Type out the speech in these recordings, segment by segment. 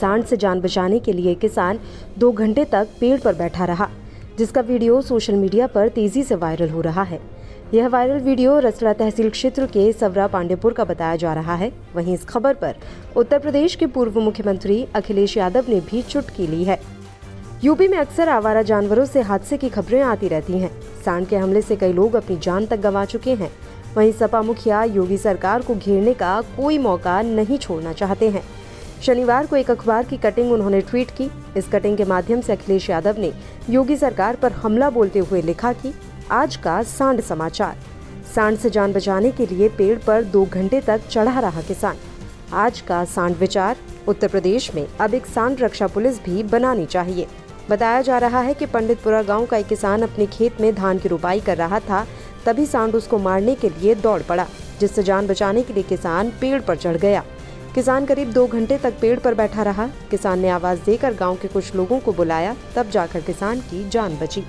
सांड से जान बचाने के लिए किसान दो घंटे तक पेड़ पर बैठा रहा, जिसका वीडियो सोशल मीडिया पर तेज़ी से वायरल हो रहा है। यह वायरल वीडियो रसड़ा तहसील क्षेत्र के सवरा पांडेपुर का बताया जा रहा है। वहीं इस खबर पर उत्तर प्रदेश के पूर्व मुख्यमंत्री अखिलेश यादव ने भी चुटकी ली है। यूपी में अक्सर आवारा जानवरों से हादसे की खबरें आती रहती हैं। सांड के हमले से कई लोग अपनी जान तक गंवा चुके हैं। वहीं सपा मुखिया योगी सरकार को घेरने का कोई मौका नहीं छोड़ना चाहते हैं। शनिवार को एक अखबार की कटिंग उन्होंने ट्वीट की। इस कटिंग के माध्यम से अखिलेश यादव ने योगी सरकार पर हमला बोलते हुए लिखा कि आज का सांड समाचार। सांड से जान बचाने के लिए पेड़ पर दो घंटे तक चढ़ा रहा किसान। आज का सांड विचार, उत्तर प्रदेश में अब एक सांड रक्षा पुलिस भी बनानी चाहिए। बताया जा रहा है कि पंडितपुरा गाँव का एक किसान अपने खेत में धान की रुपाई कर रहा था, तभी सांड उसको मारने के लिए दौड़ पड़ा, जिससे जान बचाने के लिए किसान पेड़ पर चढ़ गया। किसान करीब दो घंटे तक पेड़ पर बैठा रहा। किसान ने आवाज़ देकर गाँव के कुछ लोगों को बुलाया तब जाकर किसान की जान बची।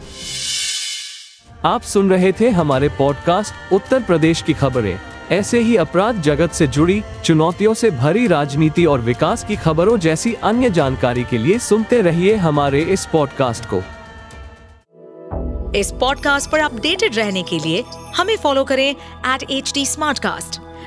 आप सुन रहे थे हमारे पॉडकास्ट उत्तर प्रदेश की खबरें। ऐसे ही अपराध जगत से जुड़ी चुनौतियों से भरी राजनीति और विकास की खबरों जैसी अन्य जानकारी के लिए सुनते रहिए हमारे इस पॉडकास्ट को। इस पॉडकास्ट पर अपडेटेड रहने के लिए हमें फॉलो करें एट एच डी